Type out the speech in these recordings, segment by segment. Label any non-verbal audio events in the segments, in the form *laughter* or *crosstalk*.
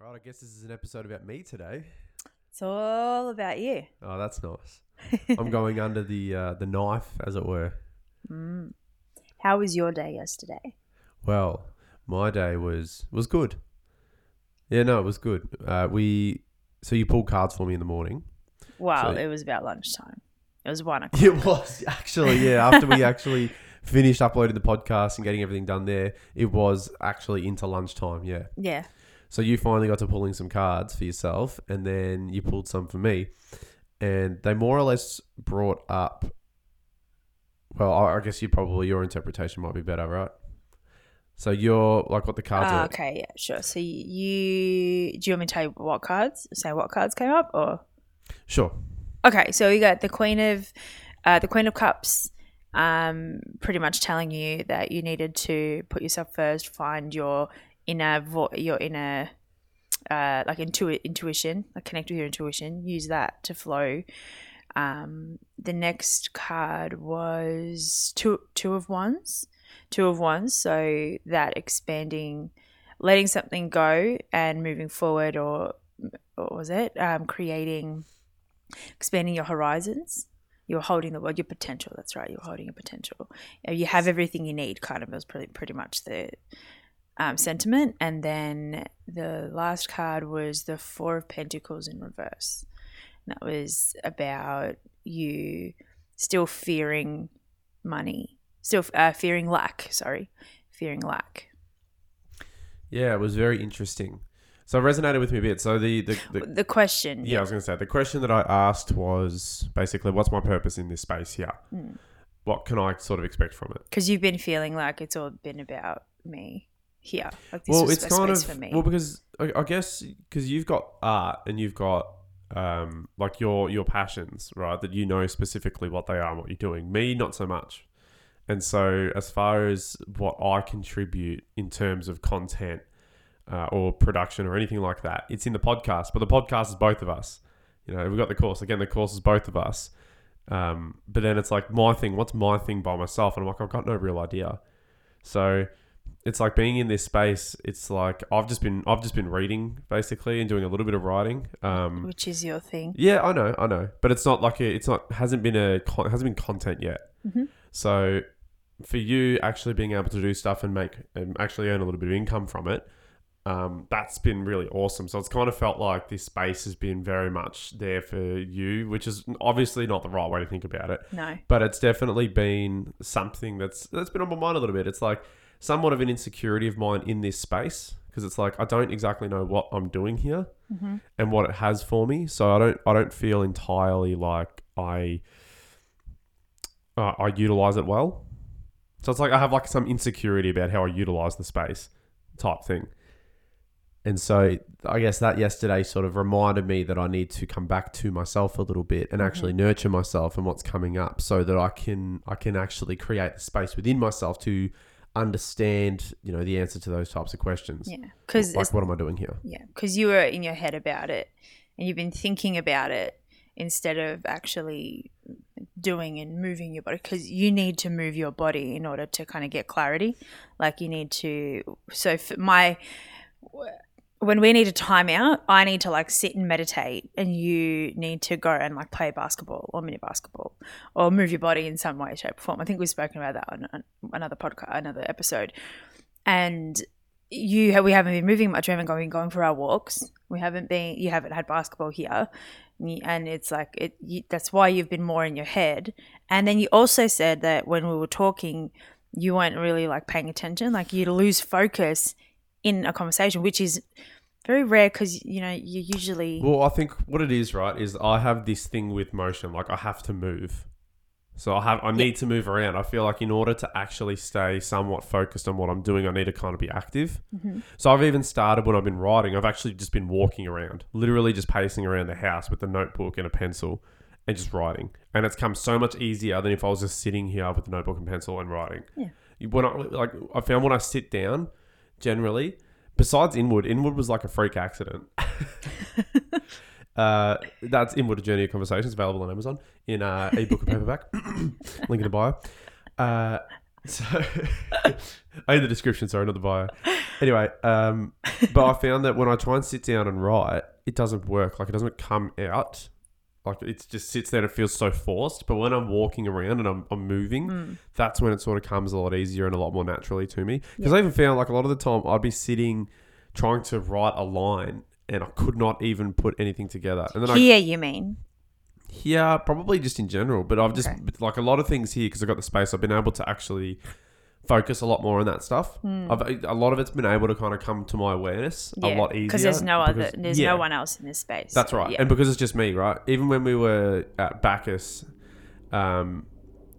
All right, I guess this is an episode about me today. It's all about you. Oh, that's nice. *laughs* I'm going under the uh, the knife, as it were. Mm. How was your day yesterday? Well, my day was was good. Yeah, no, it was good. Uh, we so you pulled cards for me in the morning. Well, So- it was about lunchtime. It was one *laughs* o'clock. It was actually yeah. After we actually *laughs* finished uploading the podcast and getting everything done there, it was actually into lunchtime. Yeah. Yeah. So you finally got to pulling some cards for yourself, and then you pulled some for me, and they more or less brought up. Well, I guess you probably your interpretation might be better, right? So you're like what the cards Ah, are. okay, yeah, sure. So you do you want me to tell you what cards? Say what cards came up, or Sure. okay? So you got the Queen of, uh, the Queen of Cups, um, pretty much telling you that you needed to put yourself first, find your inner, vo- your inner, uh, like intu- intuition, like connect with your intuition. Use that to flow. Um, the next card was two two of wands, two of wands. So that expanding, letting something go and moving forward, or what was it? Um, creating, expanding your horizons. You're holding the world, your potential. That's right. You're holding your potential. Uh, You have everything you need. Kind of was pretty pretty much the um, sentiment. And then the last card was the Four of Pentacles in reverse. And that was about you still fearing money, still uh, fearing lack. Sorry, fearing lack. Yeah, it was very interesting. So it resonated with me a bit. So the the, the The question, yeah, I was going to say the question that I asked was basically, what's my purpose in this space here? Mm. What can I sort of expect from it? because you've been feeling like it's all been about me here. Like this well, it's kind of for me. well because I, I guess because you've got art and you've got um, like your your passions, right? That you know specifically what they are and what you're doing. Me, not so much. And so, as far as what I contribute in terms of content uh, or production or anything like that, it's in the podcast. But the podcast is both of us. You know, we've got the course again. The course is both of us. Um, but then it's like my thing. What's my thing by myself? And I'm like, I've got no real idea. So it's like being in this space. It's like I've just been I've just been reading basically and doing a little bit of writing. Um, which is your thing. yeah, I know, I know, but it's not like a, it's not hasn't been a hasn't been content yet. Mhm. So for you actually being able to do stuff and make and actually earn a little bit of income from it, um, that's been really awesome. So it's kind of felt like this space has been very much there for you, which is obviously not the right way to think about it No. but it's definitely been something that's that's been on my mind a little bit. It's like somewhat of an insecurity of mine in this space because it's like I don't exactly know what I'm doing here Mm-hmm. and what it has for me. So I don't I don't feel entirely like I uh, I utilize it well. So it's like I have like some insecurity about how I utilize the space type thing. And so I guess that yesterday sort of reminded me that I need to come back to myself a little bit and actually nurture myself and what's coming up so that I can I can actually create the space within myself to understand, you know, the answer to those types of questions. Yeah. Because Like what am I doing here? yeah, because you were in your head about it, and you've been thinking about it instead of actually doing and moving your body. Because you need to move your body in order to kind of get clarity. Like you need to. So for my when we need a timeout, I need to like sit and meditate, and you need to go and like play basketball or mini basketball or move your body in some way, shape, or form. I think we've spoken about that on another podcast, another episode. And you we haven't been moving much. We haven't been going for our walks. We haven't been. You haven't had basketball here, and it's like it. You, that's why you've been more in your head. And then you also said that when we were talking, you weren't really like paying attention. Like you'd lose focus in a conversation, which is very rare because you know you usually Well, I think what it is, right, is I have this thing with motion. Like I have to move. So I have I need to move around. I feel like in order to actually stay somewhat focused on what I'm doing, I need to kind of be active. Mm-hmm. So I've even started when I've been writing. I've actually just been walking around, literally just pacing around the house with a notebook and a pencil, and just writing. And it's come so much easier than if I was just sitting here with a notebook and pencil and writing. Yeah. When I like, I found when I sit down, generally, besides Inward, Inward was like a freak accident. *laughs* uh, that's Inward: A Journey of Conversations, available on Amazon in uh, ebook and paperback. *coughs* Link in the bio. Uh, So, *laughs* I need the description, sorry, not the bio. Anyway, um, but I found that when I try and sit down and write, it doesn't work. Like it doesn't come out. Like it just sits there and it feels so forced. But when I'm walking around and I'm, I'm moving, Mm. that's when it sort of comes a lot easier and a lot more naturally to me. Because I even found like a lot of the time I'd be sitting trying to write a line and I could not even put anything together. And then I Here, you mean? yeah, probably just in general. But I've just Okay. like a lot of things here because I've got the space. I've been able to actually focus a lot more on that stuff. I've a lot of it's been able to kind of come to my awareness a lot easier Because there's no other, because- there's yeah, no one else in this space. That's right, Yeah. and because it's just me, right? Even when we were at Bacchus, um,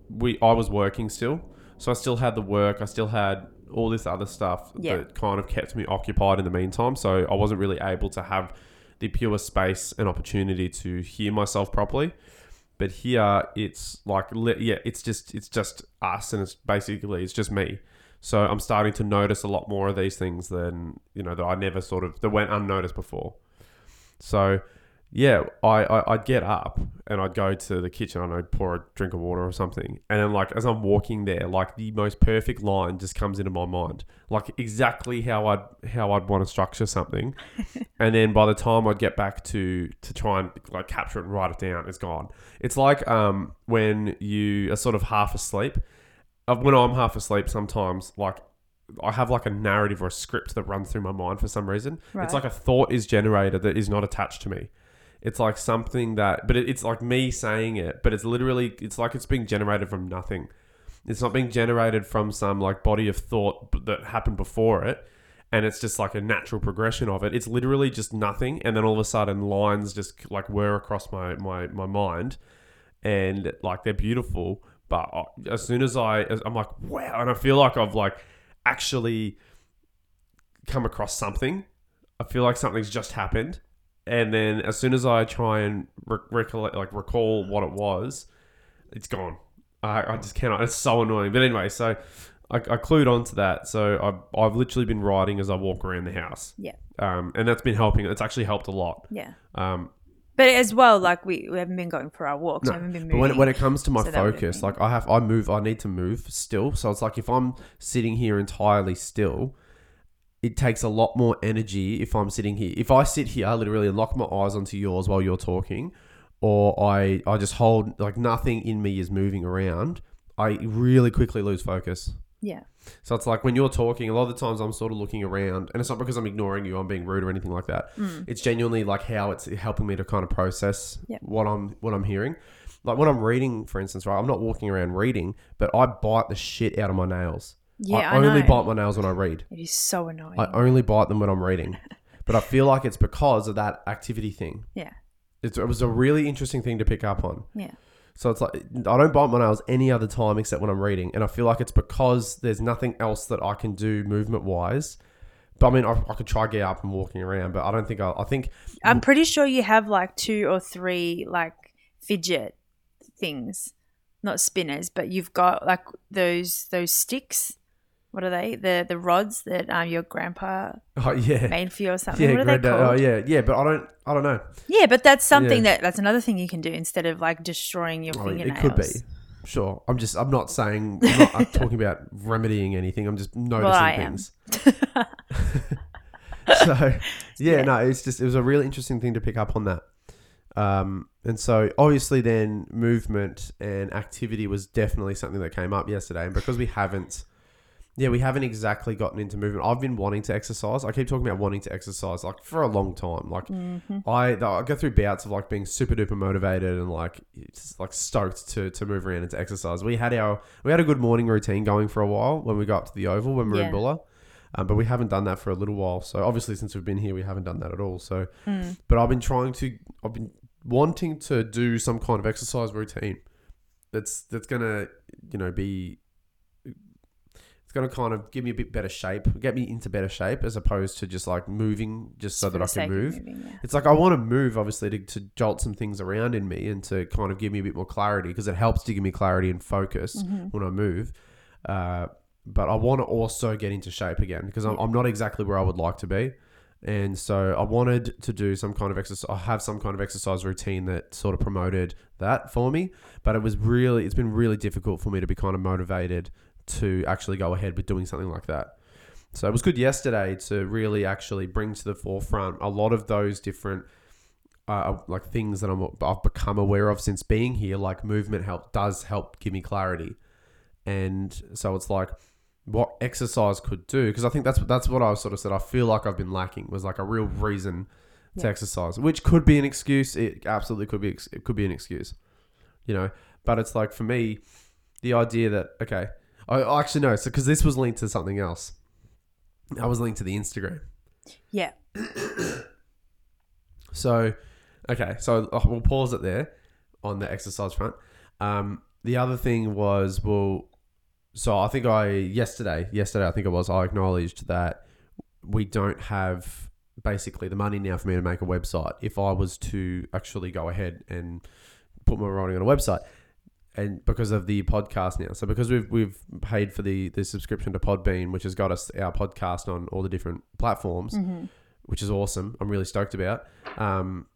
we I was working still, so I still had the work. I still had all this other stuff Yeah. that kind of kept me occupied in the meantime. So I wasn't really able to have the pure space and opportunity to hear myself properly. But here, it's like yeah, it's just it's just us, and it's basically it's just me. So I'm starting to notice a lot more of these things than you know that I never sort of that went unnoticed before. So yeah, I, I I'd get up and I'd go to the kitchen and I'd pour a drink of water or something, and then like as I'm walking there, like the most perfect line just comes into my mind, like exactly how I'd how I'd want to structure something, *laughs* and then by the time I'd get back to to try and like capture it and write it down, it's gone. It's like um when you are sort of half asleep. Uh, When I'm half asleep, sometimes like I have like a narrative or a script that runs through my mind for some reason. Right. It's like a thought is generated that is not attached to me. It's like something that, but it, it's like me saying it, but it's literally, it's like it's being generated from nothing. It's not being generated from some like body of thought that happened before it. And it's just like a natural progression of it. It's literally just nothing. And then all of a sudden lines just like were across my, my, my mind and like they're beautiful. But uh, as soon as I, I'm like, wow. And I feel like I've like actually come across something. I feel like something's just happened, and then as soon as I try and re- recollect, like recall what it was, it's gone. I, I just cannot. It's so annoying. But anyway, so I, I clued on to that. So I've, I've literally been writing as I walk around the house. Yeah. Um, and that's been helping. It's actually helped a lot. Yeah. Um, But as well, like we, we haven't been going for our walks. No, we haven't been But moving. when, when it comes to my So focus, like I have, I move, I need to move still. So it's like if I'm sitting here entirely still, it takes a lot more energy if I'm sitting here. If I sit here, I literally lock my eyes onto yours while you're talking, or I, I just hold, like nothing in me is moving around, I really quickly lose focus. yeah. So it's like when you're talking, a lot of the times I'm sort of looking around, and it's not because I'm ignoring you, I'm being rude or anything like that. Mm. It's genuinely like how it's helping me to kind of process Yep. what I'm what I'm hearing. Like when I'm reading, for instance, right? I'm not walking around reading, but I bite the shit out of my nails. Yeah, I, I only know. bite my nails when I read. It is so annoying. I only bite them when I'm reading. but I feel like it's because of that activity thing. yeah. It's, it was a really interesting thing to pick up on. Yeah. So it's like I don't bite my nails any other time except when I'm reading, and I feel like it's because there's nothing else that I can do movement wise. But I mean, I, I could try get up and walking around, but I don't think I. I think I'm pretty sure you have like two or three like fidget things, not spinners, but you've got like those those sticks. What are they? The the rods that um your grandpa oh yeah, made for you or something. yeah, what are they granddad- called? oh yeah, yeah. But I don't. I don't know. Yeah, but that's something Yeah. that that's another thing you can do instead of like destroying your Oh, fingernails. it could be. Sure. I'm just. I'm not saying. I'm not I'm *laughs* talking about remedying anything. I'm just noticing I am. things. *laughs* *laughs* so yeah, Yeah. no, it's just it was a really interesting thing to pick up on that. Um, and so obviously then movement and activity was definitely something that came up yesterday, and because we haven't, yeah, we haven't exactly gotten into movement. I've been wanting to exercise. I keep talking about wanting to exercise like for a long time. Like Mm-hmm. I, I go through bouts of like being super duper motivated and like just like stoked to to move around and to exercise. We had our we had a good morning routine going for a while when we got up to the oval when we were in Yeah. Bulla. Um, but we haven't done that for a little while. So obviously, since we've been here, we haven't done that at all. So, Mm. but I've been trying to, I've been wanting to do some kind of exercise routine. That's that's gonna, you know, be. It's gonna kind of give me a bit better shape, get me into better shape, as opposed to just like moving just so that I can move. moving, yeah. It's like I want to move, obviously, to, to jolt some things around in me and to kind of give me a bit more clarity because it helps to give me clarity and focus Mm-hmm. when I move. Uh, but I want to also get into shape again because I'm, I'm not exactly where I would like to be. And so I wanted to do some kind of exercise, I have some kind of exercise routine that sort of promoted that for me. But it was really, it's been really difficult for me to be kind of motivated to actually go ahead with doing something like that. So it was good yesterday to really actually bring to the forefront a lot of those different uh, like things that I'm, I've become aware of since being here. Like movement help does help give me clarity, and so it's like what exercise could do because I think that's that's what I sort of said. I feel like I've been lacking was like a real reason to Yeah. exercise, which could be an excuse. It absolutely could be. It could be an excuse, you know. But it's like for me, the idea that okay, I I actually no, so because this was linked to something else. I was linked to the Instagram. Yeah. *coughs* So, okay, so uh, we'll pause it there on the exercise front. Um, the other thing was, well, so I think I yesterday, yesterday I think it was, I acknowledged that we don't have basically the money now for me to make a website. If I was to actually go ahead and put my writing on a website, and because of the podcast now, so because we've we've paid for the the subscription to Podbean, which has got us our podcast on all the different platforms Mm-hmm. which is awesome. I'm really stoked about. Um,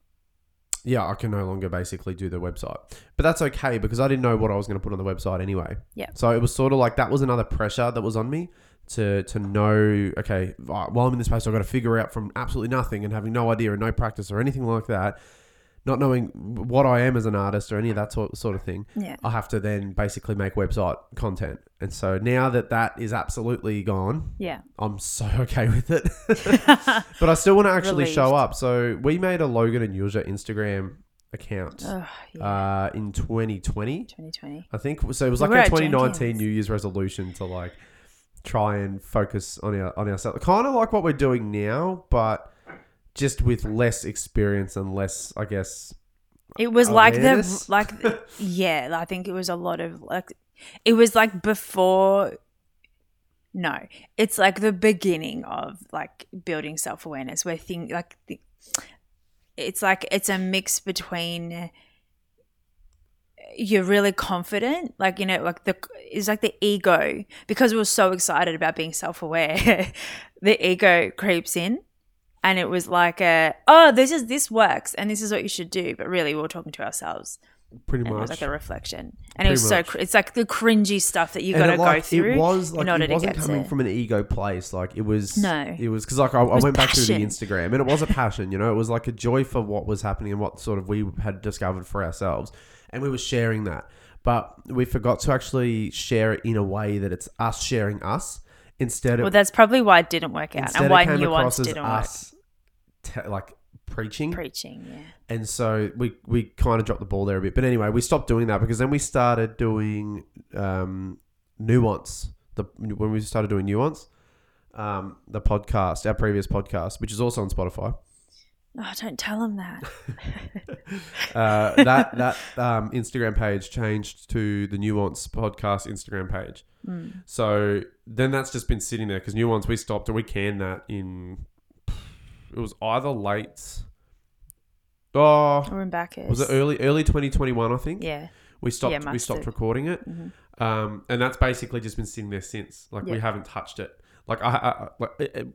yeah, I can no longer basically do the website, but that's okay because I didn't know what I was going to put on the website anyway. Yeah. So it was sort of like that was another pressure that was on me to to know. Okay, while I'm in this space, I've got to figure out from absolutely nothing and having no idea and no practice or anything like that, not knowing what I am as an artist or any of that sort sort of thing. Yeah. I have to then basically make website content. And so now that that is absolutely gone, Yeah. I'm so *laughs* okay with it. *laughs* but I still want to actually show up. So we made a Logan and Yuzha Instagram account Oh, yeah. uh, in 2020, 2020. I think. So it was We like were a 2019 Jenkins. New Year's resolution to like try and focus on our on ourselves. Kind of like what we're doing now, but just with less experience and less, I guess. It was like the like *laughs* yeah, I think it was a lot of like it was like before no, it's like the beginning of like building self-awareness where thing like the, it's like it's a mix between you're really confident like you know like the it's like the ego because we are so excited about being self-aware *laughs* the ego creeps in and it was like a oh this is this works and this is what you should do but really we were talking to ourselves Pretty and it much. was like a reflection and Pretty it was so much. cr- it's like the cringy stuff that you got to it, go through It was like in order it wasn't get coming to from an ego place. Like it was. No. It was because like I, I went back through the. Instagram and it was a passion. You know, it was like a joy for what was happening and what sort of we had discovered for ourselves, and we were sharing that. But we forgot to actually share it in a way that it's us sharing us instead of well that's probably why it didn't work out and why it across as didn't work like preaching. preaching yeah And so we we kind of dropped the ball there a bit. But anyway, we stopped doing that because then we started doing um, nuance. The when we started doing nuance, um, the podcast, our previous podcast, which is also on Spotify. oh don't tell him that *laughs* *laughs* Uh, that that um, Instagram page changed to the nuance podcast Instagram page. Mm. So then that's just been sitting there because nuance we stopped or we canned that in. It was either late. Oh, we're in back was it early early 2021 I think? yeah We stopped. We must stopped have. recording it, Mhm. um, and that's basically just been sitting there since. Like we Yeah. haven't touched it. Like I, I, I like. It, it-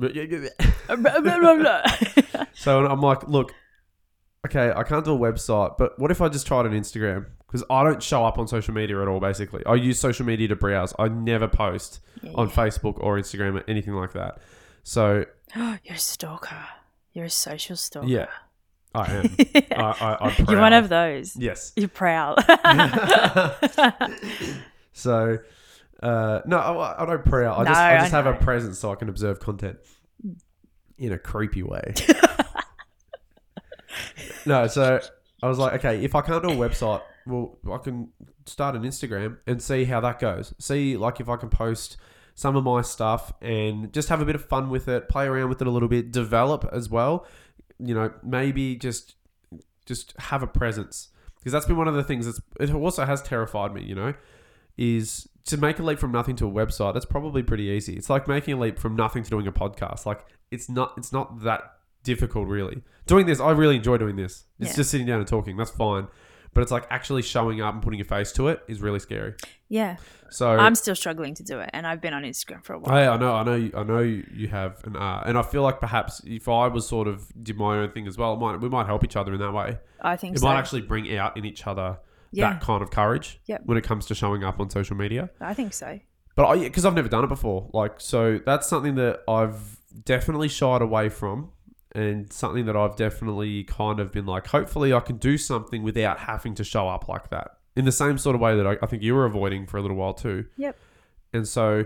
*laughs* so I'm like, look, okay, I can't do a website, but what if I just tried an Instagram? Because I don't show up on social media at all. Basically, I use social media to browse. I never post Yeah, on yeah. Facebook or Instagram or anything like that. So *gasps* You're a stalker. You're a social stalker. yeah, I am. *laughs* I, I, I'm You're one of those. yes. You're proud. *laughs* *laughs* So, uh, no, I, I don't proud. I just, No, I just I have a presence so I can observe content in a creepy way. no, so I was like, okay, if I can't do a website, well, I can start an Instagram and see how that goes. See, like, if I can post some of my stuff and just have a bit of fun with it, play around with it a little bit, develop as well. You know, maybe just just have a presence because that's been one of the things that's it also has terrified me. You know, is to make a leap from nothing to a website. That's probably pretty easy. It's like making a leap from nothing to doing a podcast. Like it's not it's not that difficult really. Doing this, I really enjoy doing this. It's Yeah. just sitting down and talking. That's fine. But it's like actually showing up and putting your face to it is really scary. yeah. So I'm still struggling to do it, and I've been on Instagram for a while. Hey, I know, I know, you- I know you have an art, uh, and I feel like perhaps if I was sort of did my own thing as well, it might we might help each other in that way. I think It so. might actually bring out in each other Yeah. that kind of courage Yep. when it comes to showing up on social media. I think so. But I, because I've never done it before, like so that's something that I've definitely shied away from, and something that I've definitely kind of been like, hopefully I can do something without having to show up like that. In the same sort of way that I, I think you were avoiding for a little while too. Yep. And so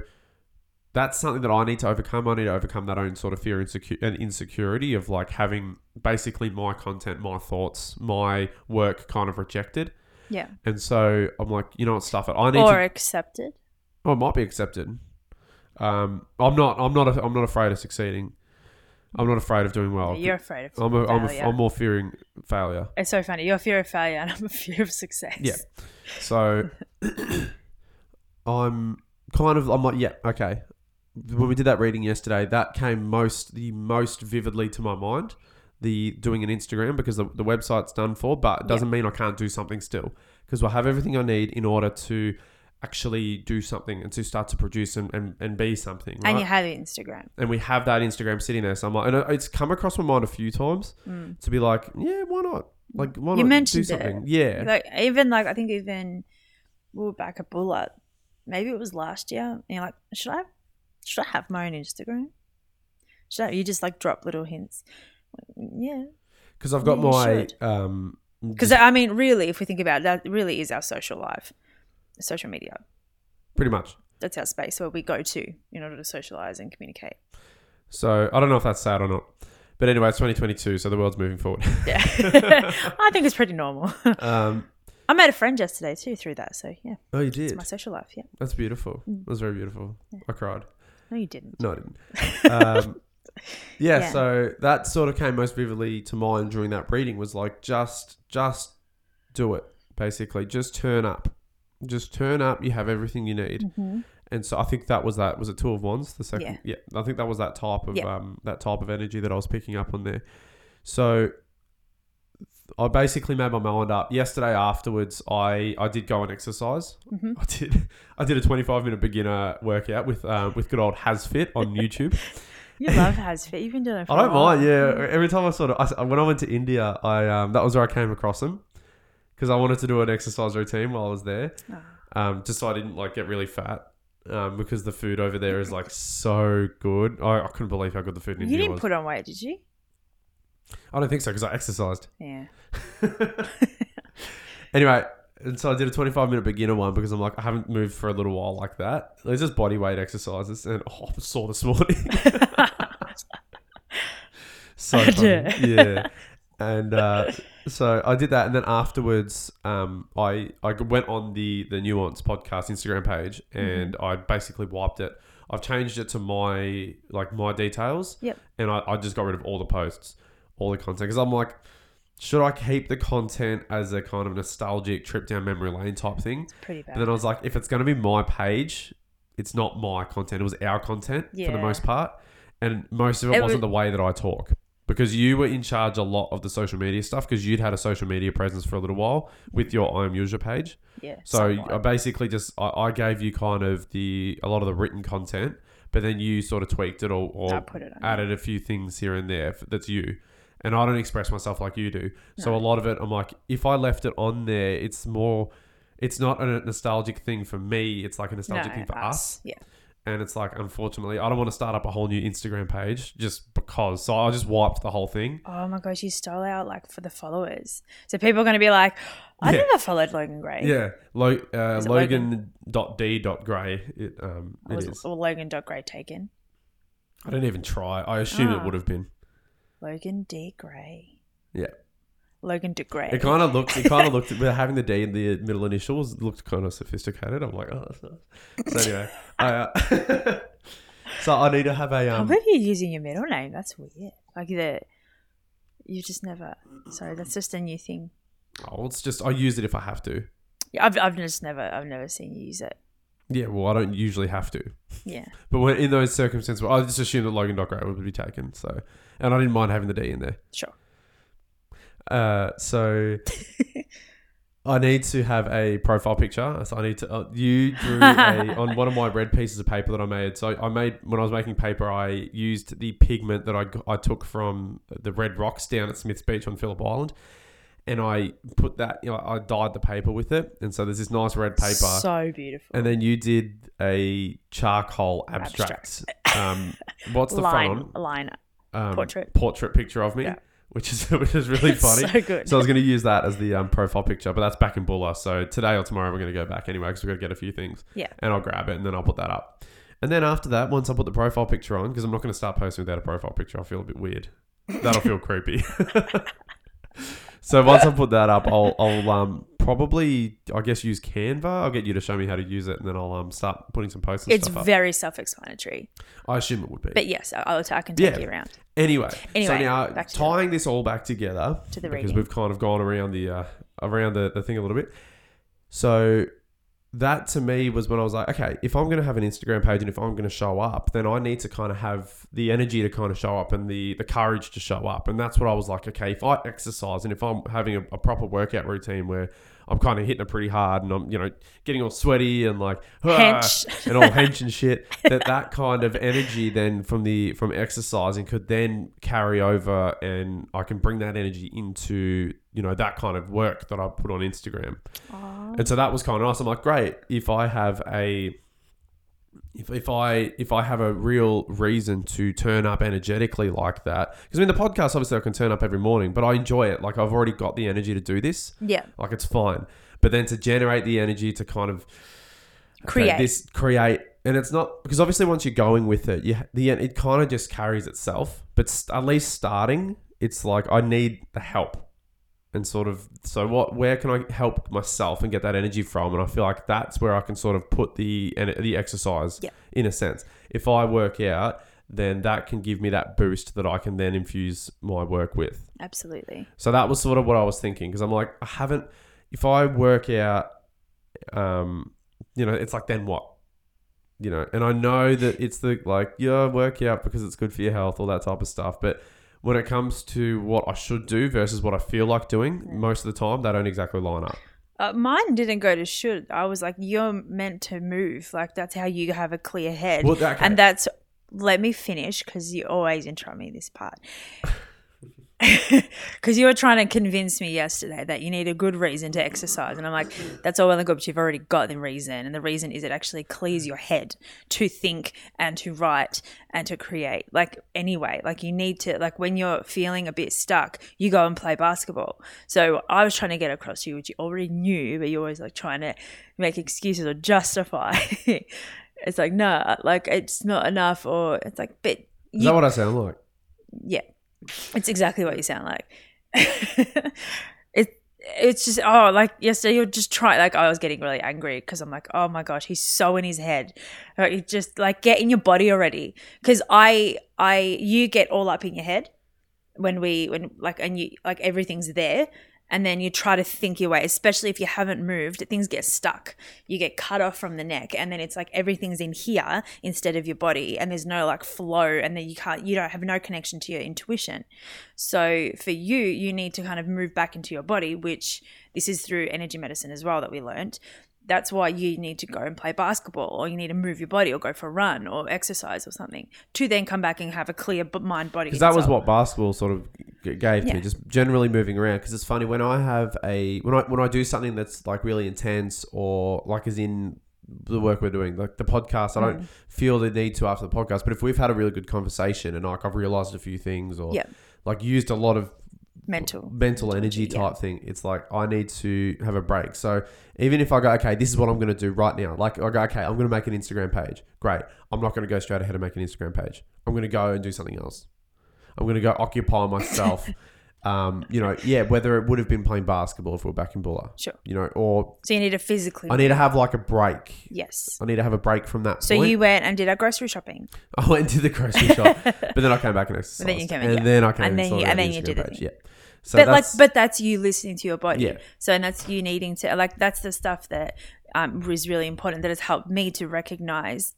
that's something that I need to overcome. I need to overcome that own sort of fear insecu- and insecurity of like having basically my content, my thoughts, my work kind of rejected. Yeah. And so I'm like, you know what, stuff it. I need to Or to accepted. Oh, it might be accepted. Um, I'm not. I'm not. I'm not afraid of succeeding. I'm not afraid of doing well. You're afraid of I'm. A, I'm, a. I'm more fearing failure. It's so funny. You're a fear of failure and I'm a *laughs* fear of success. Yeah. So *coughs* I'm kind of. I'm like, yeah, okay. When we did that reading yesterday, that came most the most vividly to my mind. The doing an Instagram because the, the website's done for, but it doesn't mean I can't do something still because I have everything I need in order to actually do something and to start to produce and, and, and be something. Right? And you have Instagram. and we have that Instagram sitting there. So I'm like, and it's come across my mind a few times to be like, yeah, why not? Like, why Mm. You not mentioned do it. something? Yeah, Like even like I think even we were back at Bulla. Maybe it was last year. And you're like, should I should I have my own Instagram? Should I? You just like drop little hints. Yeah. because I've got Yeah, my um, Because I mean, really, if we think about it, that really is our social life, social media. pretty much. That's our space where we go to in order to socialize and communicate. So I don't know if that's sad or not, but anyway, it's 2022, so the world's moving forward. Yeah, *laughs* *laughs* I think it's pretty normal. *laughs* um, I met a friend yesterday too through that. So yeah, oh, you it's did. my social life. Yeah, That's beautiful. Mm. That was very beautiful. I cried. no, you didn't. No, I didn't. Um, yeah, Yeah. so that sort of came most vividly to mind during that reading was like just just do it basically just turn up just turn up you have everything you need Mm-hmm. and so I think that was that was it two of wands the second yeah, I think that was that type of Yeah. um that type of energy that I was picking up on there so I basically made my mind up yesterday afterwards I I did go and exercise Mhm. I did *laughs* I did a 25 minute beginner workout with um, with good old Hasfit on *laughs* YouTube You love Hasfit. You've been doing it. *laughs* For I don't mind. Yeah, every time I sort of I, when I went to India, I um, that was where I came across them because I wanted to do an exercise routine while I was there, Oh. um, just so I didn't like get really fat. Um, because the food over there is like *laughs* so good. I, I couldn't believe how good the food in You India didn't was. put on weight, did you? I don't think so because I exercised. Yeah. *laughs* *laughs* Anyway, and so I did a 25 minute beginner one because I'm like, I haven't moved for a little while like that. It's just body weight exercises, and oh, I'm sore this morning. so funny. yeah. And uh, so I did that, and then afterwards, um, I I went on the the Nuance podcast Instagram page, and I basically wiped it. I've changed it to my like my details, Yep. and I, I just got rid of all the posts, all the content, because I'm like, should I keep the content as a kind of nostalgic trip down memory lane type thing? Pretty bad. And then I was like, if it's going to be my page, it's not my content. It was our content for the most part. And most of it, It wasn't was- the way that I talk because you were in charge a lot of the social media stuff because you'd had a social media presence for a little while with your I am user page. yeah. So somewhat. I basically just, I, I gave you kind of the, a lot of the written content, but then you sort of tweaked it or, or it added a few things here and there f- that's you. And I don't express myself like you do. So No. a lot of it, I'm like, if I left it on there, it's more, it's not a nostalgic thing for me. It's like a nostalgic No, thing for us. Yeah. And it's like, unfortunately, I don't want to start up a whole new Instagram page just because. So I just wiped the whole thing. Oh my gosh, you stole out like for the followers. So people are going to be like, I Yeah. never followed Logan Gray. Yeah. Lo- uh, Is it Logan.d.gray. It, um, Or it was is. or Logan dot Gray taken. I didn't even try. I assume it Ah. would have been. Logan D Gray. Yeah. Logan De Gray. It kind of looked. It kind of looked. Having the D in the middle initials, looked kind of sophisticated. I'm like, oh, that's nice. So anyway, I, uh, *laughs* so I need to have a I um. believe you're using your middle name. That's weird. Like the you just never. Sorry, that's just a new thing. Oh, it's just I use it if I have to. Yeah, I've I've just never I've never seen you use it. Yeah, well, I don't usually have to, Yeah. but when in those circumstances, I just assumed that Logan Docker would be taken. So, and I didn't mind having the D in there. Sure. Uh, so *laughs* I need to have a profile picture. So I need to. Uh, you drew *laughs* a on one of my red pieces of paper that I made. So I made when I was making paper, I used the pigment that I I took from the red rocks down at Smith's Beach on Phillip Island, and I put that. You know, I dyed the paper with it, and so there's this nice red paper. So beautiful. and then you did a charcoal abstract. Um, what's the line, front line. Um, portrait. portrait picture of me, Yeah. Which is *laughs* which is really *laughs* funny. so good. So I was going to use that as the um, profile picture, but that's back in Bulla. So today or tomorrow we're going to go back anyway because we've got to get a few things. Yeah. And I'll grab it and then I'll put that up. And then after that, once I put the profile picture on, because I'm not going to start posting without a profile picture, I feel a bit weird. That'll feel creepy. *laughs* so once I put that up, I'll, I'll um, probably, I guess, use Canva. I'll get you to show me how to use it, and then I'll um, start putting some posts and it's stuff up. very self-explanatory. I assume it would be. But yes, I'll, I can take Yeah. you around. Anyway, anyway, so now tying this all back together To the because reading. we've kind of gone around the uh, around the, the thing a little bit. So that to me was when I was like, okay, if I'm going to have an Instagram page and if I'm going to show up, then I need to kind of have the energy to kind of show up and the the courage to show up. And that's what I was like, okay, if I exercise and if I'm having a, a proper workout routine where I'm kind of hitting it pretty hard and I'm, you know, getting all sweaty and like Hench. and all hench and shit, that that kind of energy then from the from exercising could then carry over and I can bring that energy into, you know, that kind of work that I put on Instagram. And so that was kind of nice. I'm like, great, if I have a if, if I if I have a real reason to turn up energetically like that, because I mean the podcast obviously I can turn up every morning, but I enjoy it. Like I've already got the energy to do this. Yeah. Like it's fine. But then to generate the energy to kind of okay, Create. this create, and it's not because obviously once you're going with it, you the it kind of just carries itself. But st- at least starting, it's like I need the help, and sort of so what? Where can I help myself and get that energy from? And I feel like that's where I can sort of put the the exercise Yeah. in a sense. If I work out. Then that can give me that boost that I can then infuse my work with. Absolutely. So that was sort of what I was thinking because I'm like, I haven't. If I work out, um, you know, it's like then what, you know, and I know that it's the like yeah, work out because it's good for your health, all that type of stuff. But when it comes to what I should do versus what I feel like doing, most of the time they don't exactly line up. Uh, mine didn't go to should. I was like, you're meant to move. Like that's how you have a clear head. Well, okay. And that's let me finish because you always interrupt me this part. *laughs* Because you were trying to convince me yesterday that you need a good reason to exercise, and I'm like, that's all well and good, but you've already got the reason, and the reason is it actually clears your head to think and to write and to create. Like anyway, like you need to like when you're feeling a bit stuck, you go and play basketball. So I was trying to get across to you, which you already knew, but you're always like trying to make excuses or justify. *laughs* it's like nah, like it's not enough, or it's like, but Is you that what I sound like? yeah, it's exactly what you sound like. *laughs* it it's just oh like yesterday you're just trying like I was getting really angry because I'm like oh my gosh he's so in his head. Like, it just like get in your body already. Because I I you get all up in your head when we when like and you like everything's there and then you try to think your way especially if you haven't moved things get stuck. You get cut off from the neck and then it's like everything's in here instead of your body and there's no like flow and then you can't you don't have no connection to your intuition. So for you you need to kind of move back into your body which this is through energy medicine as well that we learned that's why you need to go and play basketball or you need to move your body or go for a run or exercise or something to then come back and have a clear mind body Because that was what basketball sort of g- gave Yeah. me, just generally moving around. Because it's funny when I have a when I when I do something that's like really intense or like as in the work we're doing, like the podcast. I Mm. don't feel the need to after the podcast, but if we've had a really good conversation and like I've realized a few things or Yeah. like used a lot of mental mental energy yeah. type thing. It's like I need to have a break. So even if I go, okay, this is what I'm going to do right now. Like I go, okay, I'm going to make an Instagram page. Great. I'm not going to go straight ahead and make an Instagram page. I'm going to go and do something else. I'm going to go occupy myself. *laughs* um, you know, yeah, whether it would have been playing basketball if we are back in Bulla, Sure. you know, or So you need to physically. I need to have like a break. yes. I need to have a break from that. So point. you went and did our grocery shopping. *laughs* I went to the grocery shop, but then I came back and *laughs* exercised. then you came and yeah. then I came And then sorted you- and then you did Instagram the page. thing. Yeah. So but like, that's- but that's you listening to your body. Yeah. So and that's you needing to like that's the stuff that um, was really important that has helped me to recognize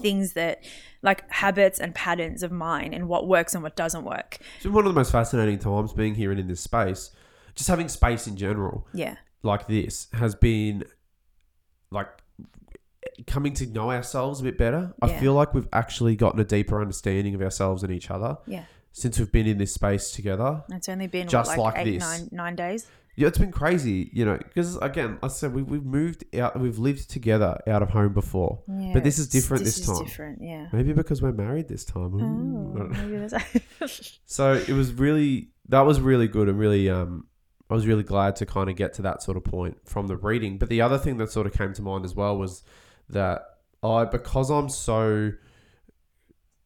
things that like habits and patterns of mine and what works and what doesn't work. It's been one of the most fascinating times being here and in this space. Just having space in general, Yeah. like this, has been like coming to know ourselves a bit better. I feel like we've actually gotten a deeper understanding of ourselves and each other. Yeah. Since we've been in this space together. It's only been Just what, like, like eight, this. nine, nine days. Yeah, it's been crazy, you know, because again, I said we, we've moved out, we've lived together out of home before. Yeah, But this is different this is time. different, yeah. Maybe because we're married this time. Ooh, Oh, I don't know. maybe that's- So it was really that was really good and really um I was really glad to kind of get to that sort of point from the reading. But the other thing that sort of came to mind as well was that I because I'm so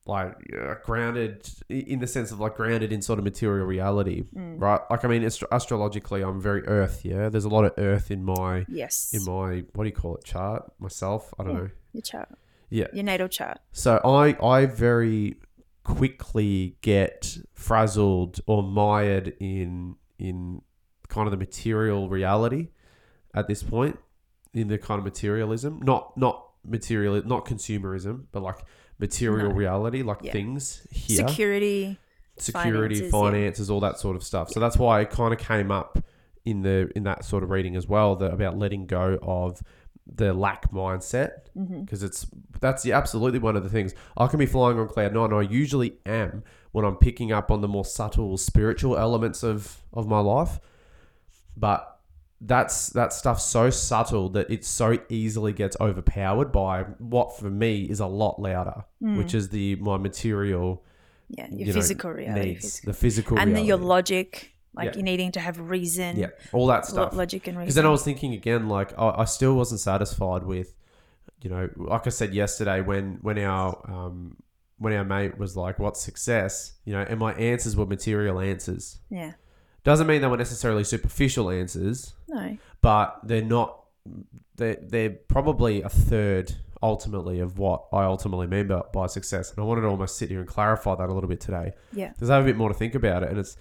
like uh, grounded in the sense of like grounded in sort of material reality, Mm. right? Like I mean, astro- astrologically, I'm very earth. Yeah, there's a lot of earth in my yes. in my what do you call it chart myself. I don't Yeah. know. your chart. Yeah. Your natal chart. So I I very quickly get frazzled or mired in in kind of the material reality at this point in the kind of materialism not not material not consumerism but like material No. reality like Yeah. things here Security. security finances, finances, yeah. all that sort of stuff so that's why it kind of came up in the in that sort of reading as well that about letting go of the lack mindset mm-hmm. because it's that's the absolutely one of the things I can be flying on cloud nine. I usually am when I'm picking up on the more subtle spiritual elements of of my life, but that's that stuff's so subtle that it so easily gets overpowered by what for me is a lot louder, which is the my material Yeah, your you know, physical reality. needs, physical. the physical And then reality. your logic, like Yeah. you needing to have reason. yeah, all that stuff. logic and reason. Because then I was thinking again, like I, I still wasn't satisfied with, you know, like I said yesterday when when our um when our mate was like, "What's success?" You know, and my answers were material answers. yeah. Doesn't mean they were necessarily superficial answers, No. but they're not. They're they're probably a third ultimately of what I ultimately mean by, by success. And I wanted to almost sit here and clarify that a little bit today Yeah. because I have a bit more to think about it, and it's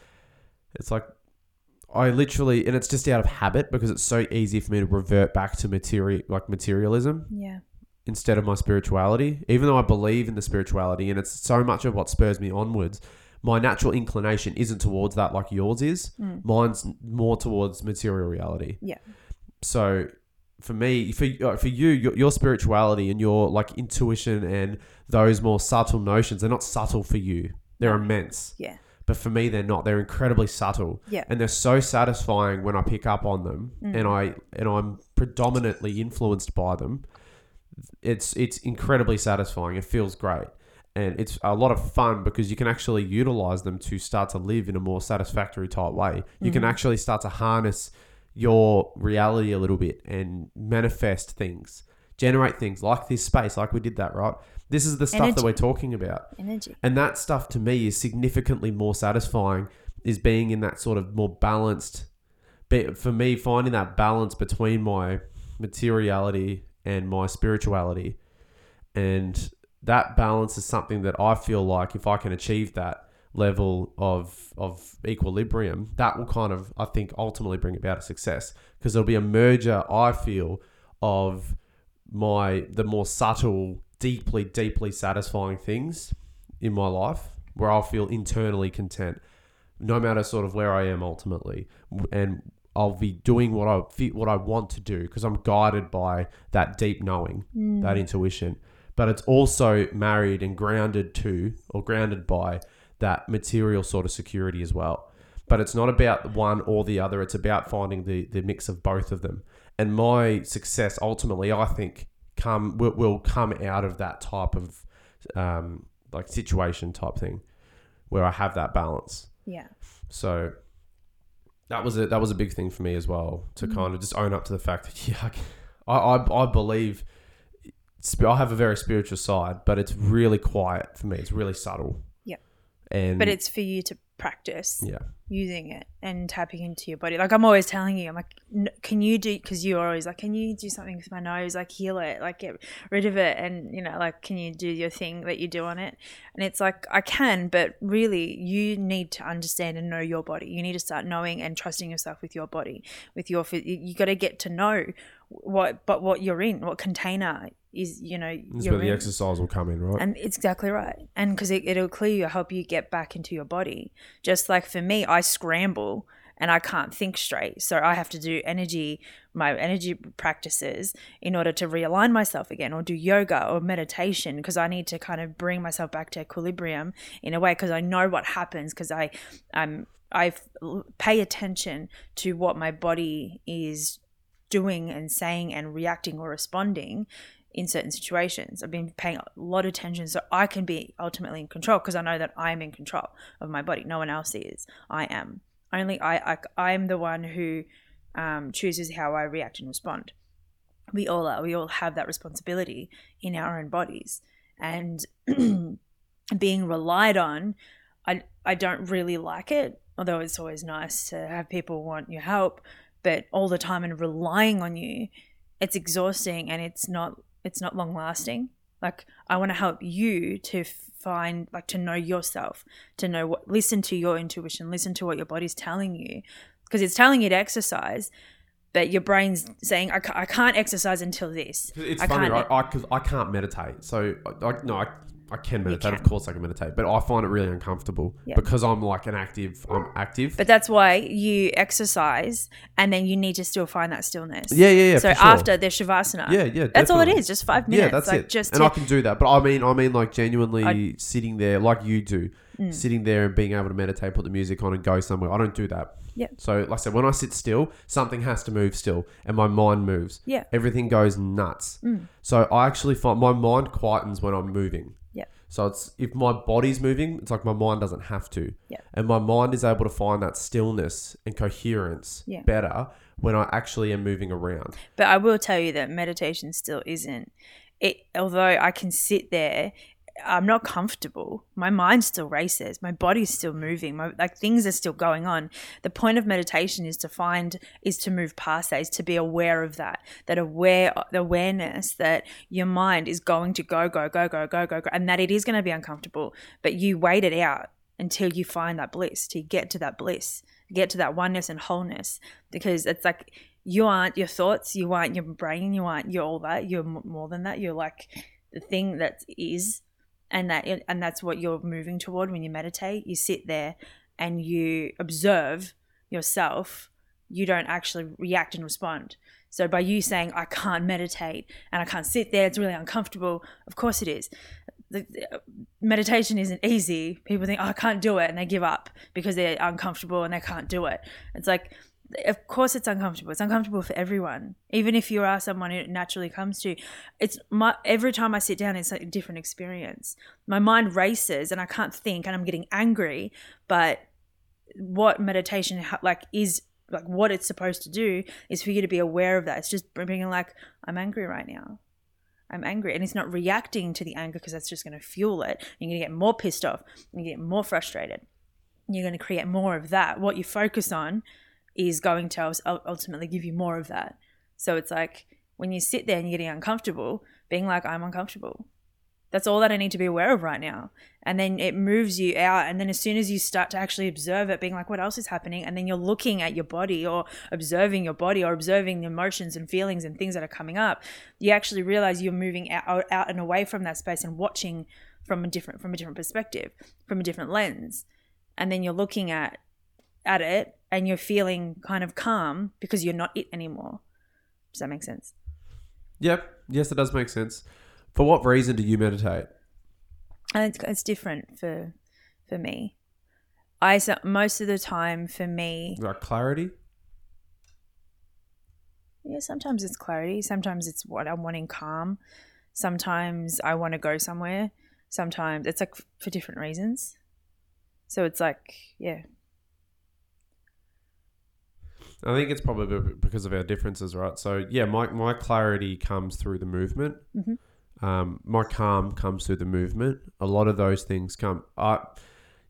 it's like I literally, and it's just out of habit because it's so easy for me to revert back to material like materialism Yeah. instead of my spirituality. Even though I believe in the spirituality, and it's so much of what spurs me onwards. My natural inclination isn't towards that like yours is. Mm. Mine's more towards material reality. Yeah. So for me, for uh, for you, your, your spirituality and your like intuition and those more subtle notions, they're not subtle for you. They're immense. Yeah. But for me, they're not. They're incredibly subtle, Yeah. and they're so satisfying when I pick up on them, Mm. and I and I'm predominantly influenced by them. It's it's incredibly satisfying. It feels great, and it's a lot of fun because you can actually utilize them to start to live in a more satisfactory type way. You can Mhm. actually start to harness your reality a little bit and manifest things, generate things like this space, like we did that, right? This is the stuff that we're talking about. Energy. And that stuff to me is significantly more satisfying is being in that sort of more balanced for me finding that balance between my materiality and my spirituality and that balance is something that I feel like if I can achieve that level of of equilibrium that will kind of I think ultimately bring about a success. Because there'll be a merger I feel of my the more subtle deeply deeply satisfying things in my life where I'll feel internally content no matter sort of where I am ultimately. And I'll be doing what I what I want to do because I'm guided by that deep knowing Mm. that intuition but it's also married and grounded to or grounded by that material sort of security as well but it's not about one or the other it's about finding the the mix of both of them and my success ultimately I think come will, will come out of that type of um, like situation type thing where I have that balance Yeah. so that was a that was a big thing for me as well to Mm. kind of just own up to the fact that *laughs* yeah, I I, I believe I have a very spiritual side, but it's really quiet for me. It's really subtle. Yeah. and But it's for you to practice yeah, using it and tapping into your body. Like I'm always telling you, I'm like, "N- can you do? Because you're always like, can you do something with my nose? Like heal it, like get rid of it, and you know, like can you do your thing that you do on it? And it's like I can, but really, you need to understand and know your body. You need to start knowing and trusting yourself with your body, with your. You, you got to get to know what, but what you're in, what container is. You know, this where the in. exercise will come in, right? And it's exactly right. And because it, it'll clear you, help you get back into your body. Just like for me, I scramble and I can't think straight. So I have to do energy, my energy practices in order to realign myself again, or do yoga or meditation because I need to kind of bring myself back to equilibrium in a way because I know what happens because I, I'm I pay attention to what my body is doing and saying and reacting or responding in certain situations. I've been paying a lot of attention so I can be ultimately in control because I know that I'm in control of my body. No one else is. I am. Only I, I I'm the one who um, chooses how I react and respond. We all are. We all have that responsibility in our own bodies. And *clears throat* being relied on, I, I don't really like it, although it's always nice to have people want your help. But all the time and relying on you, it's exhausting and it's not it's not long lasting. Like I want to help you to find like to know yourself, to know what listen to your intuition, listen to what your body's telling you because it's telling you to exercise but your brain's saying I, ca- I can't exercise until this. It's I funny, can't- right? I because I can't meditate, so I, I no, I, I can meditate. can. Of course, I can meditate, but I find it really uncomfortable because I'm like an active. I'm active. But that's why you exercise, and then you need to still find that stillness. yeah, yeah, yeah. so sure. after the shavasana, yeah, yeah, that's all it is. Just five minutes. Yeah, that's like it. Just and to, I can do that, but I mean, I mean, like genuinely I- sitting there, like you do, Mm. sitting there and being able to meditate, put the music on, and go somewhere. I don't do that. Yeah. So, like I said, when I sit still, something has to move still, and my mind moves. Yeah. Everything goes nuts. Mm. So I actually find my mind quietens when I'm moving. So it's if my body's moving, it's like my mind doesn't have to. Yeah. And my mind is able to find that stillness and coherence Yeah. better when I actually am moving around. But I will tell you that meditation still isn't. It although I can sit there, I'm not comfortable. My mind still races. My body's still moving. My like things are still going on. The point of meditation is to find is to move past that, is to be aware of that. That aware the awareness that your mind is going to go, go, go, go, go, go, go, and that it is going to be uncomfortable. But you wait it out until you find that bliss, to get to that bliss, get to that oneness and wholeness. Because it's like you aren't your thoughts, you aren't your brain, you aren't you're all that. You're more than that. You're like the thing that is, and that and that's what you're moving toward when you meditate. You sit there and you observe yourself. You don't actually react and respond. So by you saying I can't meditate and I can't sit there, it's really uncomfortable. Of course it is. The, the- uh, meditation isn't easy. People think oh, I can't do it and they give up because they're uncomfortable and they can't do it. It's like of course it's uncomfortable. It's uncomfortable for everyone. Even if you are someone who it naturally comes to, it's my every time I sit down, it's like a different experience. My mind races and I can't think, and I'm getting angry. But what meditation like is like what it's supposed to do is for you to be aware of that. It's just being like, I'm angry right now. I'm angry, and it's not reacting to the anger because that's just going to fuel it. You're going to get more pissed off. To get more frustrated. You're going to create more of that. What you focus on is going to ultimately give you more of that. So it's like when you sit there and you're getting uncomfortable, being like, I'm uncomfortable. That's all that I need to be aware of right now. And then it moves you out. And then as soon as you start to actually observe it, being like, what else is happening? And then you're looking at your body or observing your body or observing the emotions and feelings and things that are coming up, you actually realize you're moving out, out and away from that space and watching from a different from a different perspective, from a different lens. And then you're looking at at it and you're feeling kind of calm because you're not it anymore. Does that make sense? Yep. Yes, it does make sense. For what reason do you meditate? And it's, it's different for for me. I so- most of the time for me, Like clarity? yeah. Sometimes it's clarity. Sometimes it's what I'm wanting calm. Sometimes I want to go somewhere. Sometimes it's like for different reasons. So it's like yeah, I think it's probably because of our differences, right? So yeah, my my clarity comes through the movement. Mhm. Um, my calm comes through the movement. A lot of those things come. Uh,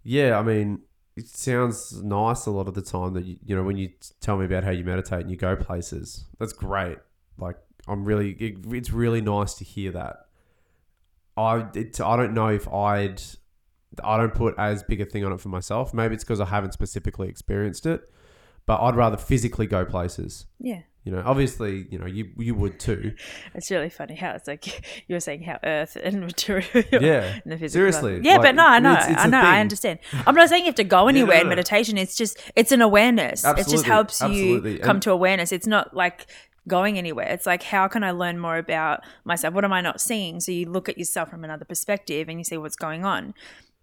yeah, I mean, it sounds nice a lot of the time that you, you know when you tell me about how you meditate and you go places. That's great. Like I'm really, it, it's really nice to hear that. I it, I don't know if I'd I don't put as big a thing on it for myself. Maybe it's because I haven't specifically experienced it but I'd rather physically go places yeah, You know, obviously, you know, you you would too. *laughs* It's really funny how it's like *laughs* you were saying how earth and material. *laughs* Yeah, in the physical seriously, level. Yeah, like, but no, I know, it's- it's I know, I understand. I'm not saying you have to go anywhere no, in meditation. It's just it's an awareness. It just helps absolutely. you come And- to awareness. It's not like going anywhere. It's like how can I learn more about myself? What am I not seeing? So you look at yourself from another perspective and you see what's going on.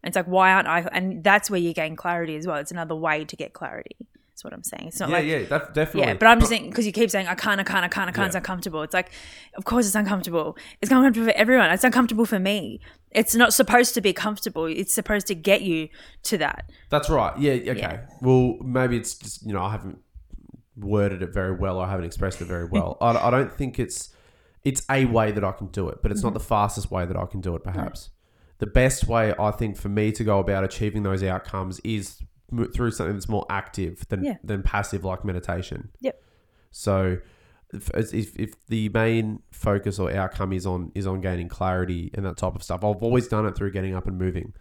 It's like why aren't I? And that's where you gain clarity as well. It's another way to get clarity. That's what I'm saying. It's not Yeah, like yeah, that, definitely. yeah, but I'm just saying because you keep saying I can't, I can't, I can't, I can't. It's uncomfortable. It's like, of course it's uncomfortable. It's uncomfortable for everyone. It's uncomfortable for me. It's not supposed to be comfortable. It's supposed to get you to that. That's right. Yeah. Okay. Yeah. Well, maybe it's just you know I haven't worded it very well. or I haven't expressed it very *laughs* well. I, I don't think it's it's a way that I can do it, but it's not mm-hmm. the fastest way that I can do it. Mm. Perhaps the best way I think for me to go about achieving those outcomes is through something that's more active than Yeah. than passive, like meditation. Yep. So. If, if, if the main focus or outcome is on is on gaining clarity and that type of stuff, I've always done it through getting up and moving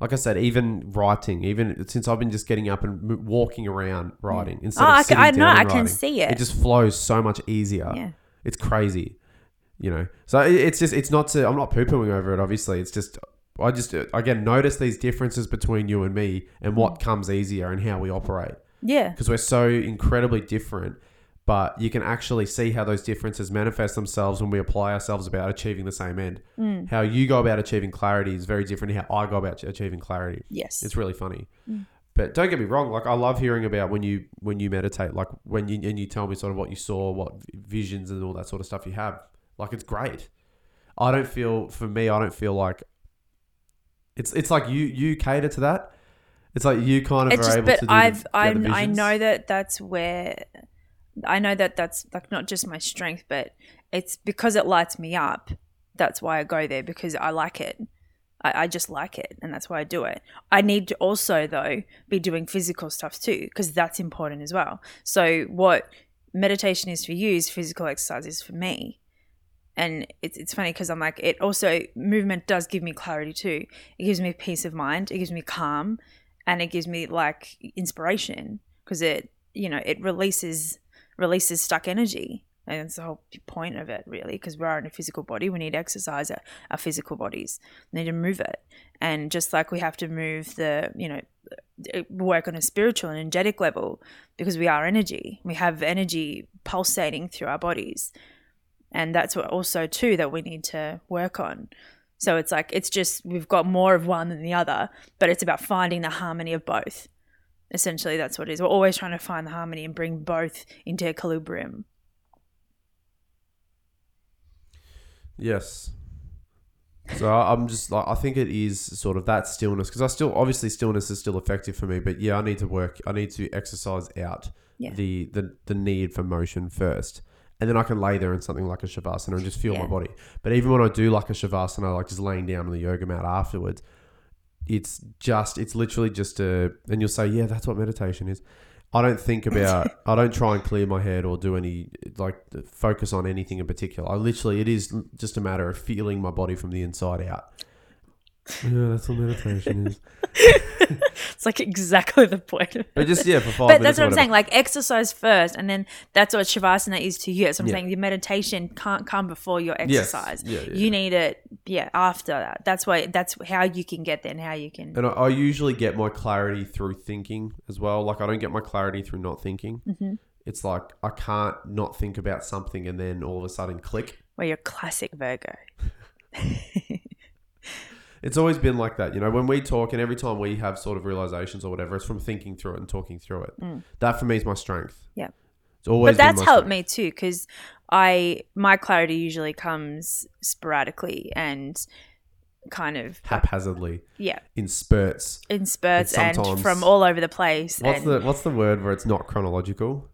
like I said, even writing, even since I've been just getting up and mo- walking around writing oh, instead Oh, of I, sitting I down know. and I can see it. It just flows so much easier. yeah. It's crazy, you know. So it- it's just it's not to I'm not poo pooing over it. Obviously, it's just I just again notice these differences between you and me and what comes easier and how we operate Yeah. because we're so incredibly different. But you can actually see how those differences manifest themselves when we apply ourselves about achieving the same end. Mm. How you go about achieving clarity is very different to how I go about achieving clarity. Yes. It's really funny. Mm. But don't get me wrong, like I love hearing about when you when you meditate, like when you and you tell me sort of what you saw, what visions and all that sort of stuff you have. Like it's great. I don't feel for me, I don't feel like it's it's like you you cater to that. It's like you kind of It's are just, able but to do I've, the, I, I know that that's where, I know that that's like not just my strength, but it's because it lights me up. That's why I go there because I like it. I, I just like it, and that's why I do it. I need to also though be doing physical stuff too because that's important as well. So what meditation is for you is physical exercise is for me. And it's, it's funny because I'm like, it also, movement does give me clarity too. It gives me peace of mind. It gives me calm and it gives me like inspiration because it you know it releases releases stuck energy. And that's the whole point of it really because we are in a physical body. We need to exercise our, our physical bodies. We need to move it. And just like we have to move the you know uh, work on a spiritual and energetic level because we are energy. We have energy pulsating through our bodies and that's what also too that we need to work on so it's like it's just we've got more of one than the other, but it's about finding the harmony of both. Essentially, that's what it is. We're always trying to find the harmony and bring both into equilibrium. Yes. So I'm just like I think it is sort of that stillness because I still obviously stillness is still effective for me, but yeah, I need to work. I need to exercise out Yeah. the, the the need for motion first, and then I can lay there in something like a shavasana and just feel my body. But even when I do like a shavasana, like just laying down on the yoga mat afterwards, it's just it's literally just a and you'll say yeah that's what meditation is. I don't think about *laughs* I don't try and clear my head or do any like focus on anything in particular. I literally it is just a matter of feeling my body from the inside out. Yeah, that's what meditation is. *laughs* It's like exactly the point. Of But just yeah, for five but minutes. that's what I'm saying. Like exercise first, and then that's what shavasana is to you. That's what I'm Yeah. saying. Your meditation can't come before your Yes. exercise. Yeah, yeah, You need it, yeah, after that. That's why. That's how you can get there and how you can. And I, I usually get my clarity through thinking as well. Like I don't get my clarity through not thinking. Mm-hmm. It's like I can't not think about something and then all of a sudden click. Well, you're classic Virgo. *laughs* It's always been like that, you know. When we talk and every time we have sort of realizations or whatever, it's from thinking through it and talking through it. Mm. That for me is my strength. Yeah. It's always. but that's helped strength. me too because i my clarity usually comes sporadically and kind of haphazardly yeah in spurts. in spurts And from all over the place What's the What's the word where it's not chronological?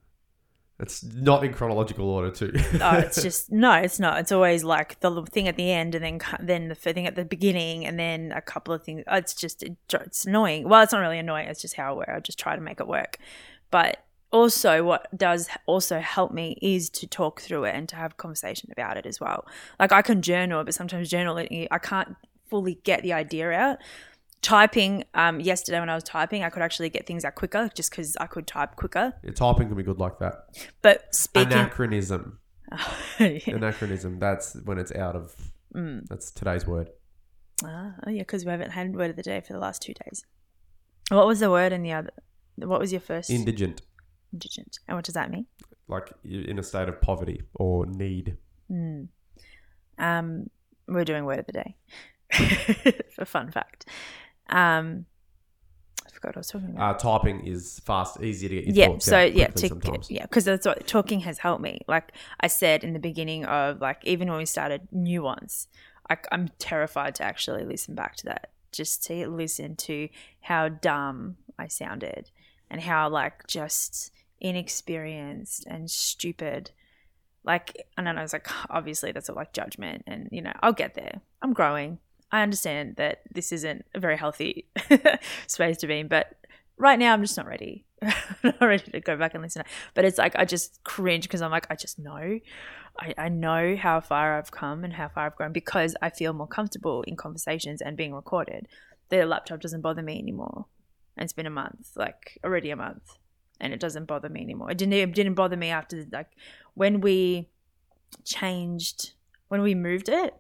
It's not in chronological order too. oh, *laughs* it's just no it's not. It's always like the thing at the end and then then the thing at the beginning and then a couple of things. Oh, it's just it's annoying. Well it's not really annoying. It's just how i work i just try to make it work. But also what does also help me is to talk through it and to have a conversation about it as well. Like i can journal but sometimes journaling i can't fully get the idea out typing um, yesterday when I was typing, I could actually get things out quicker just because I could type quicker. Yeah, typing can be good like that. But speaking, Anachronism. *laughs* yeah. Anachronism. That's when it's out of. Mm. That's today's word. Ah, oh yeah, because we haven't had word of the day for the last two days. What was the word in the other? What was your first? Indigent. Indigent. And what does that mean? Like you're in a state of poverty or need. Mm. Um, we're doing word of the day. *laughs* For fun fact. Um, I forgot what I was talking about. Uh, typing is fast, easier to get your yeah. So yeah, to, sometimes. yeah, because that's what talking has helped me. Like I said in the beginning of like even when we started new ones, like I'm terrified to actually listen back to that, just to listen to how dumb I sounded and how like just inexperienced and stupid. Like and then I was like, obviously that's all like judgment, and you know I'll get there. I'm growing. I understand that this isn't a very healthy *laughs* space to be in, but right now I'm just not ready. *laughs* Not ready to go back and listen. But it's like I just cringe because I'm like, I just know. I, I know how far I've come and how far I've grown because I feel more comfortable in conversations and being recorded. The laptop doesn't bother me anymore. And it's been a month, like already a month. And it doesn't bother me anymore. It didn't it didn't bother me after like when we changed when we moved it,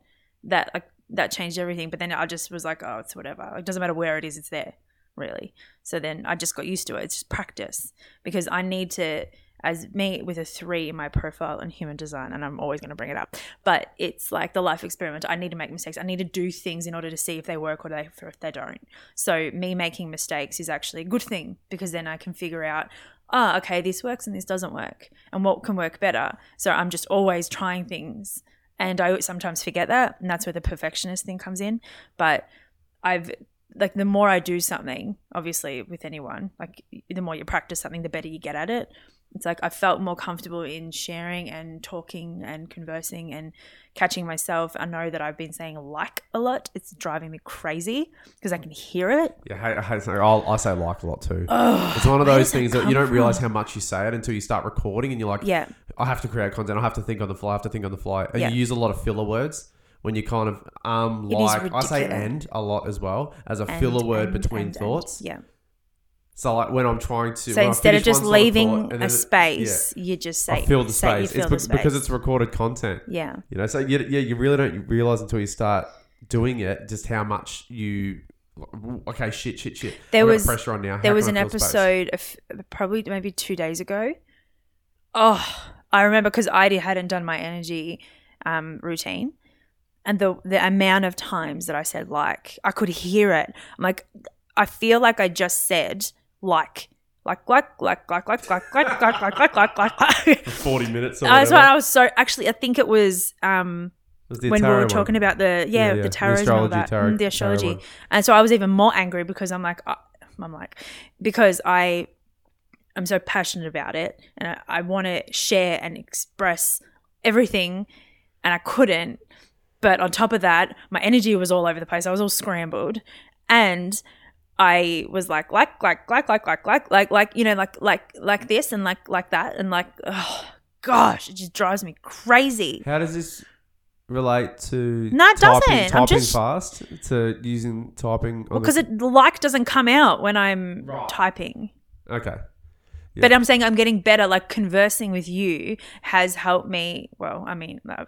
that like that changed everything. But then I just was like, oh, it's whatever. It doesn't matter where it is, it's there, really. So then I just got used to it. It's just practice because I need to, as me with a three in my profile in human design, and I'm always going to bring it up, but it's like the life experiment. I need to make mistakes. I need to do things in order to see if they work or if they don't. So me making mistakes is actually a good thing because then I can figure out oh, okay, this works and this doesn't work, and what can work better. So I'm just always trying things and I sometimes forget that, and that's where the perfectionist thing comes in. But I've like the more I do something, obviously with anyone, like the more you practice something, the better you get at it. It's like I felt more comfortable in sharing and talking and conversing and catching myself. I know that I've been saying like a lot. It's driving me crazy because I can hear it. Yeah, I, I, I'll, I say like a lot too. Oh, it's one of those does that things that you don't realize from? how much you say it until you start recording, and you're like, Yeah, I have to create content. I have to think on the fly. I have to think on the fly. And Yeah. you use a lot of filler words when you kind of um like I say and a lot as well as a And- filler word and- between and- thoughts. yeah. So like when I'm trying to So instead of just one sort of leaving thought, a it- space, you just yeah, say I fill the space. fill It's the be- space. because it's recorded content. yeah. You know, so you, yeah, you really don't realize until you start doing it just how much you. Okay, shit, shit, shit. There I've was- pressure on now. How There was an space? episode of probably maybe two days ago. Oh, I remember because I hadn't done my energy um, routine, and the the amount of times that I said like, I could hear it. I'm like, I feel like I just said like, like, like, like, like, like, like, like, like, like, like, like, like. like. For forty minutes. That's why I was so. Actually, I think it was um, It was the when we were talking about the yeah, the tarot and all that, mm, the astrology, and so I was even more angry because I'm like, uh, I'm like, because I, I'm so passionate about it, and I, I want to share and express everything, and I couldn't. But on top of that, my energy was all over the place. I was all scrambled, and I was like, like, like, like, like, like, like, like, like, you know, like, like, like this and like, like that, and like, oh gosh, it just drives me crazy. How does this relate to No, it typing, doesn't. I'm typing just- fast to using typing? Well, because the, it like doesn't come out when I'm Right. typing. okay, Yeah. But I'm saying I'm getting better. Like conversing with you has helped me. Well, I mean, uh,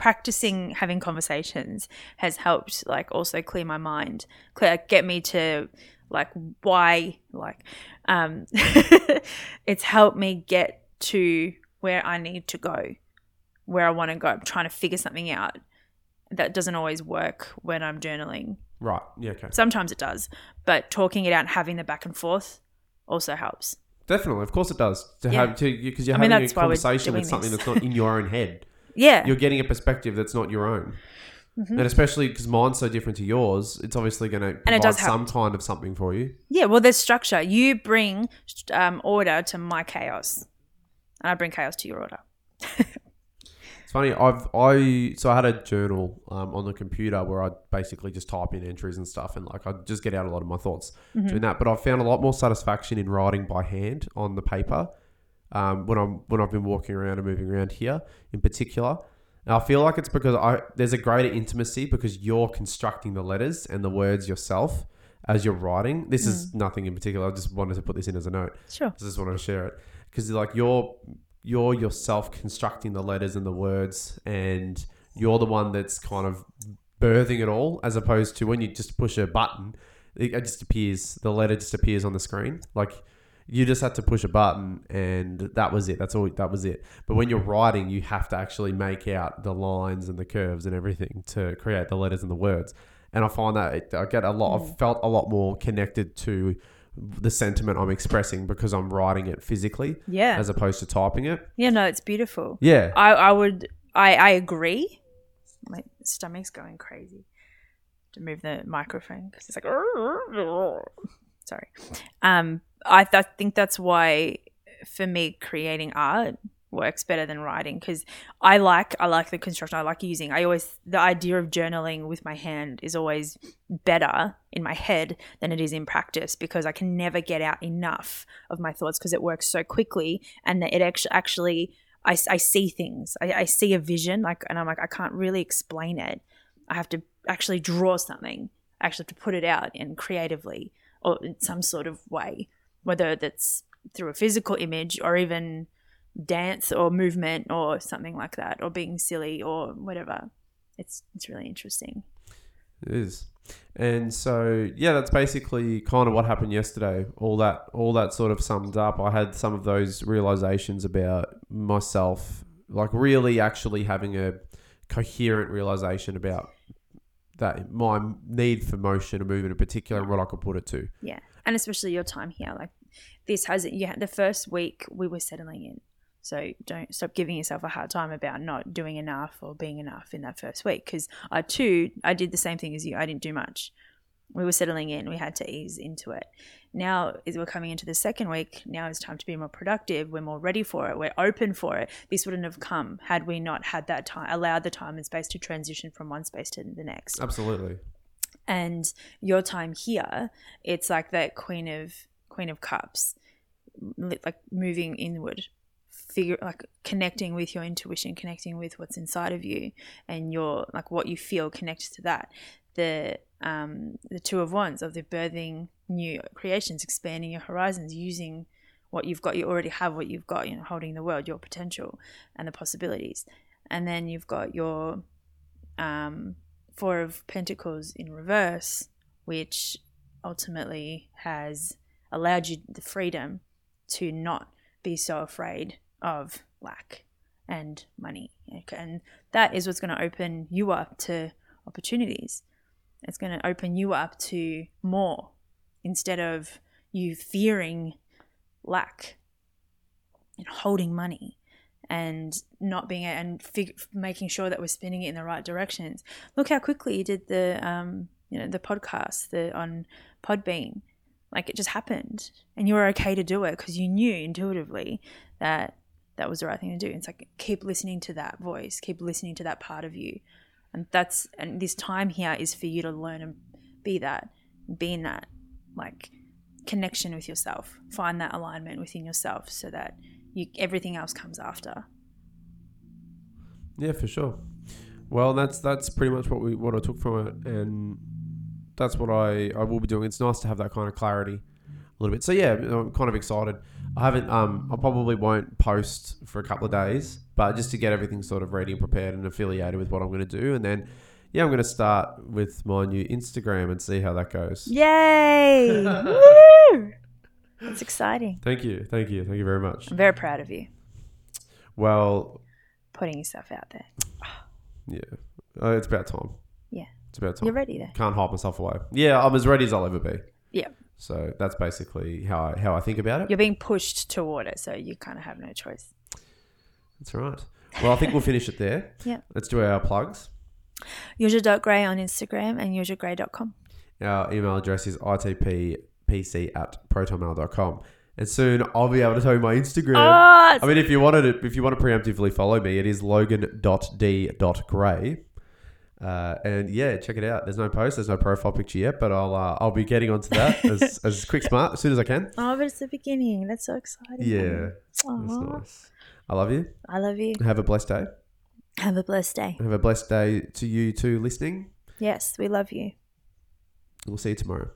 practicing having conversations has helped. Like also clear my mind, clear get me to like why like um *laughs* it's helped me get to where I need to go, where I want to go. I'm trying to figure something out. That doesn't always work when I'm journaling. right, yeah, okay, Sometimes it does, but talking it out and having the back and forth also helps. Definitely, of course it does. To Yeah. have to because you're I mean, having a that's why we're conversation with something this. that's not in your own head. *laughs* Yeah. You're getting a perspective that's not your own. Mhm. And especially because mine's so different to yours, it's obviously going to provide does some kind of something for you. Yeah, well, there's structure. You bring um, order to my chaos, and I bring chaos to your order. *laughs* It's funny. I've I so I had a journal um, on the computer where I basically just type in entries and stuff, and like I just get out a lot of my thoughts Mm-hmm. doing that. But I've found a lot more satisfaction in writing by hand on the paper um, when I'm when I've been walking around and moving around here in particular. And I feel like it's because I there's a greater intimacy because you're constructing the letters and the words yourself as you're writing. This is nothing in particular. I just wanted to put this in as a note. Sure. I just wanted to share it because like you're you're yourself constructing the letters and the words, and you're the one that's kind of birthing it all, as opposed to when you just push a button, it just appears. The letter just appears on the screen. Like you just had to push a button, and that was it. That's all. That was it. But when you're writing, you have to actually make out the lines and the curves and everything to create the letters and the words. And I find that I get a lot. I've mm. felt a lot more connected to the sentiment I'm expressing because I'm writing it physically Yeah. as opposed to typing it. yeah, no, it's beautiful. Yeah. I, I would I, I agree. My stomach's going crazy. To move the microphone because it's like *laughs* sorry. Um, I th- think that's why for me creating art works better than writing because I like I like the construction. I like using. I always the idea of journaling with my hand is always better in my head than it is in practice because I can never get out enough of my thoughts because it works so quickly and that it actually actually I, I see things. I, I see a vision, like, and I'm like, I can't really explain it. I have to actually draw something. I actually have to put it out and creatively, or in some sort of way, whether that's through a physical image or even dance or movement or something like that, or being silly or whatever. It's it's really interesting. It is. And so yeah, that's basically kind of what happened yesterday. All that all that sort of summed up. I had some of those realizations about myself, like really actually having a coherent realization about that my need for motion and movement in particular and what I could put it to. Yeah, and especially your time here, like this has yeah. The first week we were settling in, so don't stop giving yourself a hard time about not doing enough or being enough in that first week. Because I too, I did the same thing as you. I didn't do much. We were settling in. We had to ease into it. Now, as we're coming into the second week, now it's time to be more productive. We're more ready for it. We're open for it. This wouldn't have come had we not had that time, allowed the time and space to transition from one space to the next Absolutely. and your time here it's like that queen of queen of cups like moving inward figure like connecting with your intuition connecting with what's inside of you and your like what you feel connects to that. The um the two of wands of the birthing new creations expanding your horizons using what you've got you already have what you've got you know holding the world your potential and the possibilities. And then you've got your um Four of Pentacles in reverse, which ultimately has allowed you the freedom to not be so afraid of lack and money. And that is what's going to open you up to opportunities. It's going to open you up to more instead of you fearing lack and holding money and not being and fig- making sure that we're spinning it in the right directions. Look how quickly you did the um, you know the podcast the on Podbean. Like it just happened, and you were okay to do it because you knew intuitively that that was the right thing to do. It's like keep listening to that voice, keep listening to that part of you, and that's and this time here is for you to learn and be that, be in that like connection with yourself, find that alignment within yourself, so that you everything else comes after. Yeah, for sure. Well, that's that's pretty much what we what I took from it, and that's what I I will be doing. It's nice to have that kind of clarity a little bit. So yeah, I'm kind of excited. I haven't um I probably won't post for a couple of days, but just to get everything sort of ready and prepared and affiliated with what I'm going to do, and then yeah, I'm going to start with my new Instagram and see how that goes. Yay! *laughs* Woo! That's exciting. Thank you, thank you, thank you very much. I'm very proud of you Well, putting yourself out there. *sighs* yeah, uh, it's about time. Yeah. it's about time. You're ready there. Can't hide myself away. Yeah, I'm as ready as I'll ever be. So that's basically how I, how I think about it. You're being pushed toward it, so you kind of have no choice. That's right. Well, I think we'll finish it there. *laughs* Yeah. Let's do our plugs. Yuzha.gray on Instagram and yuzhagray.com. Our email address is itppc at protonmail.com. And soon I'll be able to tell you my Instagram. Oh, I mean, if you wanted to, if you want to preemptively follow me, it is logan.d.gray. Uh, and yeah, check it out. There's no post, there's no profile picture yet, but I'll uh, I'll be getting onto that *laughs* as, as quick smart as soon as I can. oh, but it's the beginning. That's so exciting. Yeah, that's nice. I love you. I love you. Have a blessed day. Have a blessed day. Have a blessed day to you too listening. Yes, we love you. We'll see you tomorrow.